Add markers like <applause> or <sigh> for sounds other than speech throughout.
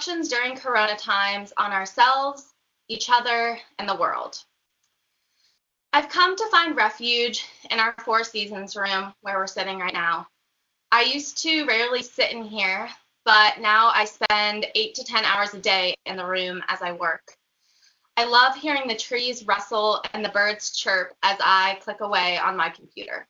reflections during Corona times on ourselves, each other, and the world. I've come to find refuge in our Four Seasons room where we're sitting right now. I used to rarely sit in here, but now I spend eight to 10 hours a day in the room as I work. I love hearing the trees rustle and the birds chirp as I click away on my computer.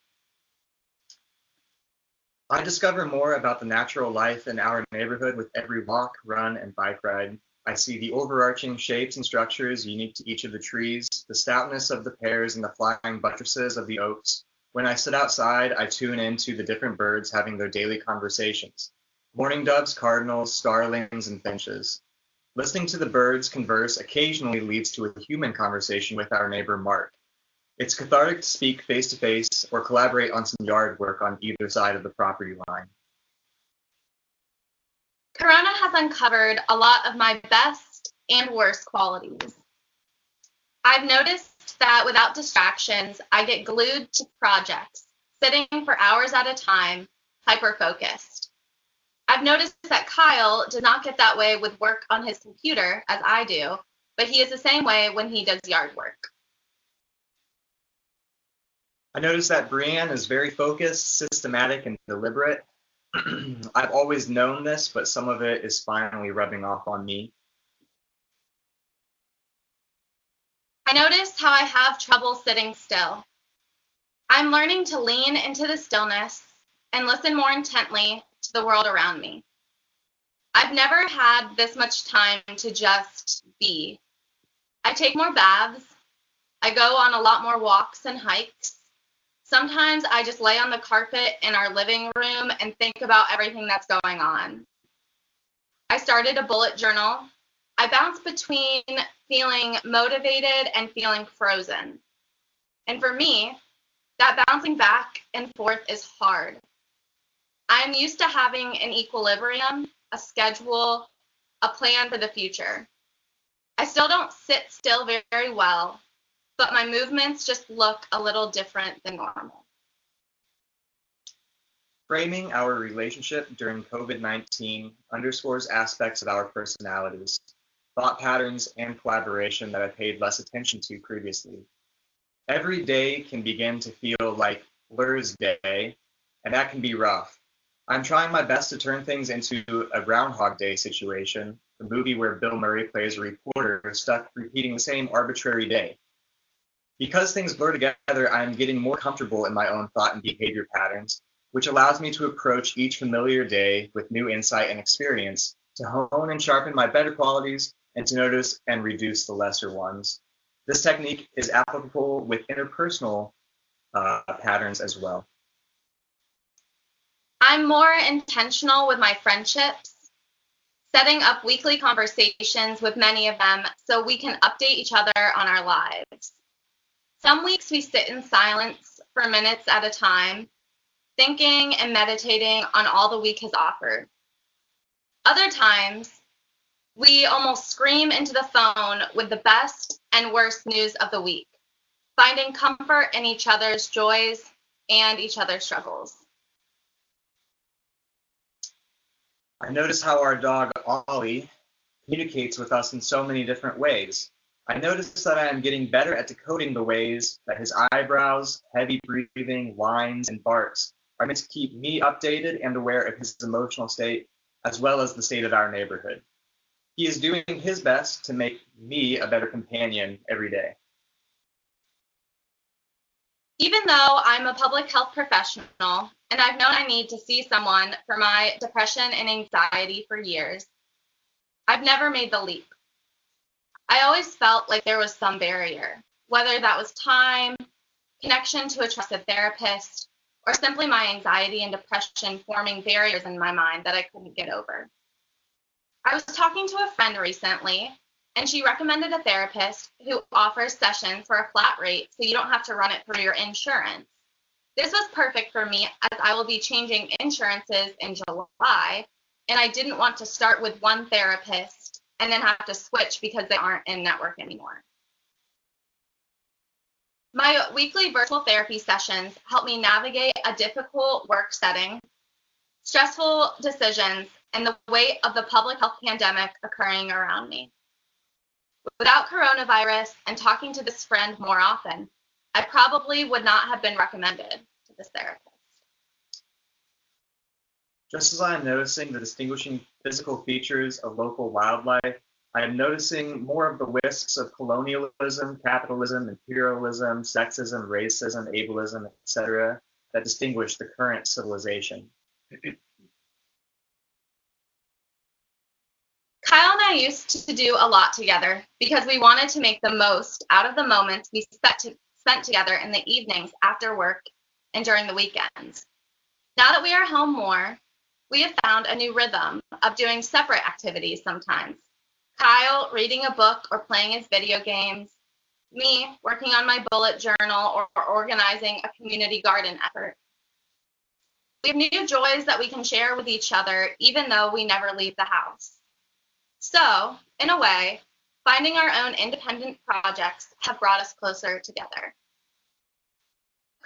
I discover more about the natural life in our neighborhood with every walk, run, and bike ride. I see the overarching shapes and structures unique to each of the trees, the stoutness of the pears and the flying buttresses of the oaks. When I sit outside, I tune into the different birds having their daily conversations. Mourning doves, cardinals, starlings, and finches. Listening to the birds converse occasionally leads to a human conversation with our neighbor Mark. It's cathartic to speak face to face or collaborate on some yard work on either side of the property line. Corona has uncovered a lot of my best and worst qualities. I've noticed that without distractions, I get glued to projects, sitting for hours at a time, hyper focused. I've noticed that Kyle does not get that way with work on his computer as I do, but he is the same way when he does yard work. I noticed that Brienne is very focused, systematic, and deliberate. <clears throat> I've always known this, but some of it is finally rubbing off on me. I notice how I have trouble sitting still. I'm learning to lean into the stillness and listen more intently to the world around me. I've never had this much time to just be. I take more baths. I go on a lot more walks and hikes. Sometimes I just lay on the carpet in our living room and think about everything that's going on. I started a bullet journal. I bounce between feeling motivated and feeling frozen. And for me, that bouncing back and forth is hard. I'm used to having an equilibrium, a schedule, a plan for the future. I still don't sit still very well, but my movements just look a little different than normal. Framing our relationship during COVID 19 underscores aspects of our personalities, thought patterns, and collaboration that I paid less attention to previously. Every day can begin to feel like Blursday, and that can be rough. I'm trying my best to turn things into a Groundhog Day situation, the movie where Bill Murray plays a reporter stuck repeating the same arbitrary day. Because things blur together, I'm getting more comfortable in my own thought and behavior patterns, which allows me to approach each familiar day with new insight and experience to hone and sharpen my better qualities and to notice and reduce the lesser ones. This technique is applicable with interpersonal uh, patterns as well. I'm more intentional with my friendships, setting up weekly conversations with many of them so we can update each other on our lives. Some weeks we sit in silence for minutes at a time, thinking and meditating on all the week has offered. Other times, we almost scream into the phone with the best and worst news of the week, finding comfort in each other's joys and each other's struggles. I notice how our dog Ollie communicates with us in so many different ways. I notice that I am getting better at decoding the ways that his eyebrows, heavy breathing, whines, and barks are meant to keep me updated and aware of his emotional state, as well as the state of our neighborhood. He is doing his best to make me a better companion every day. Even though I'm a public health professional and I've known I need to see someone for my depression and anxiety for years, I've never made the leap. I always felt like there was some barrier, whether that was time, connection to a trusted therapist, or simply my anxiety and depression forming barriers in my mind that I couldn't get over. I was talking to a friend recently, and she recommended a therapist who offers sessions for a flat rate so you don't have to run it through your insurance. This was perfect for me as I will be changing insurances in July, and I didn't want to start with one therapist and then have to switch because they aren't in network anymore. My weekly virtual therapy sessions help me navigate a difficult work setting, stressful decisions, and the weight of the public health pandemic occurring around me. Without coronavirus and talking to this friend more often, I probably would not have been recommended to this therapist. Just as I am noticing the distinguishing physical features of local wildlife, I am noticing more of the wisps of colonialism, capitalism, imperialism, sexism, racism, ableism, etc., that distinguish the current civilization. Kyle and I used to do a lot together because we wanted to make the most out of the moments we spent, spent together in the evenings after work and during the weekends. Now that we are home more, we have found a new rhythm of doing separate activities sometimes. Kyle reading a book or playing his video games, me working on my bullet journal or, or organizing a community garden effort. We have new joys that we can share with each other even though we never leave the house. So, in a way, finding our own independent projects have brought us closer together.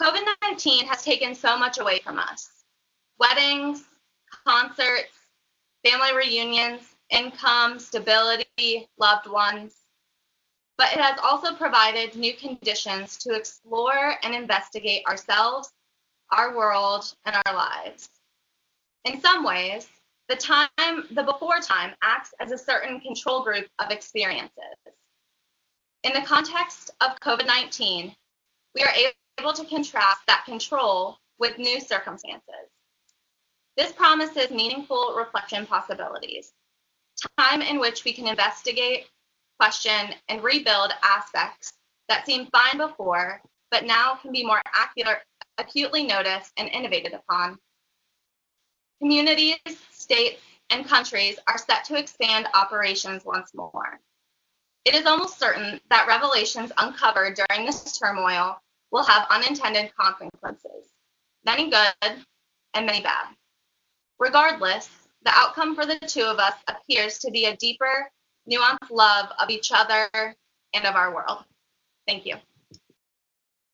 COVID 19 has taken so much away from us weddings, concerts, family reunions, income, stability, loved ones. But it has also provided new conditions to explore and investigate ourselves, our world, and our lives. In some ways, the time, the before time acts as a certain control group of experiences. In the context of COVID 19, we are able to contrast that control with new circumstances. This promises meaningful reflection possibilities, time in which we can investigate, question, and rebuild aspects that seemed fine before, but now can be more accurate, acutely noticed and innovated upon. Communities, states, and countries are set to expand operations once more. It is almost certain that revelations uncovered during this turmoil will have unintended consequences, many good and many bad. Regardless, the outcome for the two of us appears to be a deeper, nuanced love of each other and of our world. Thank you.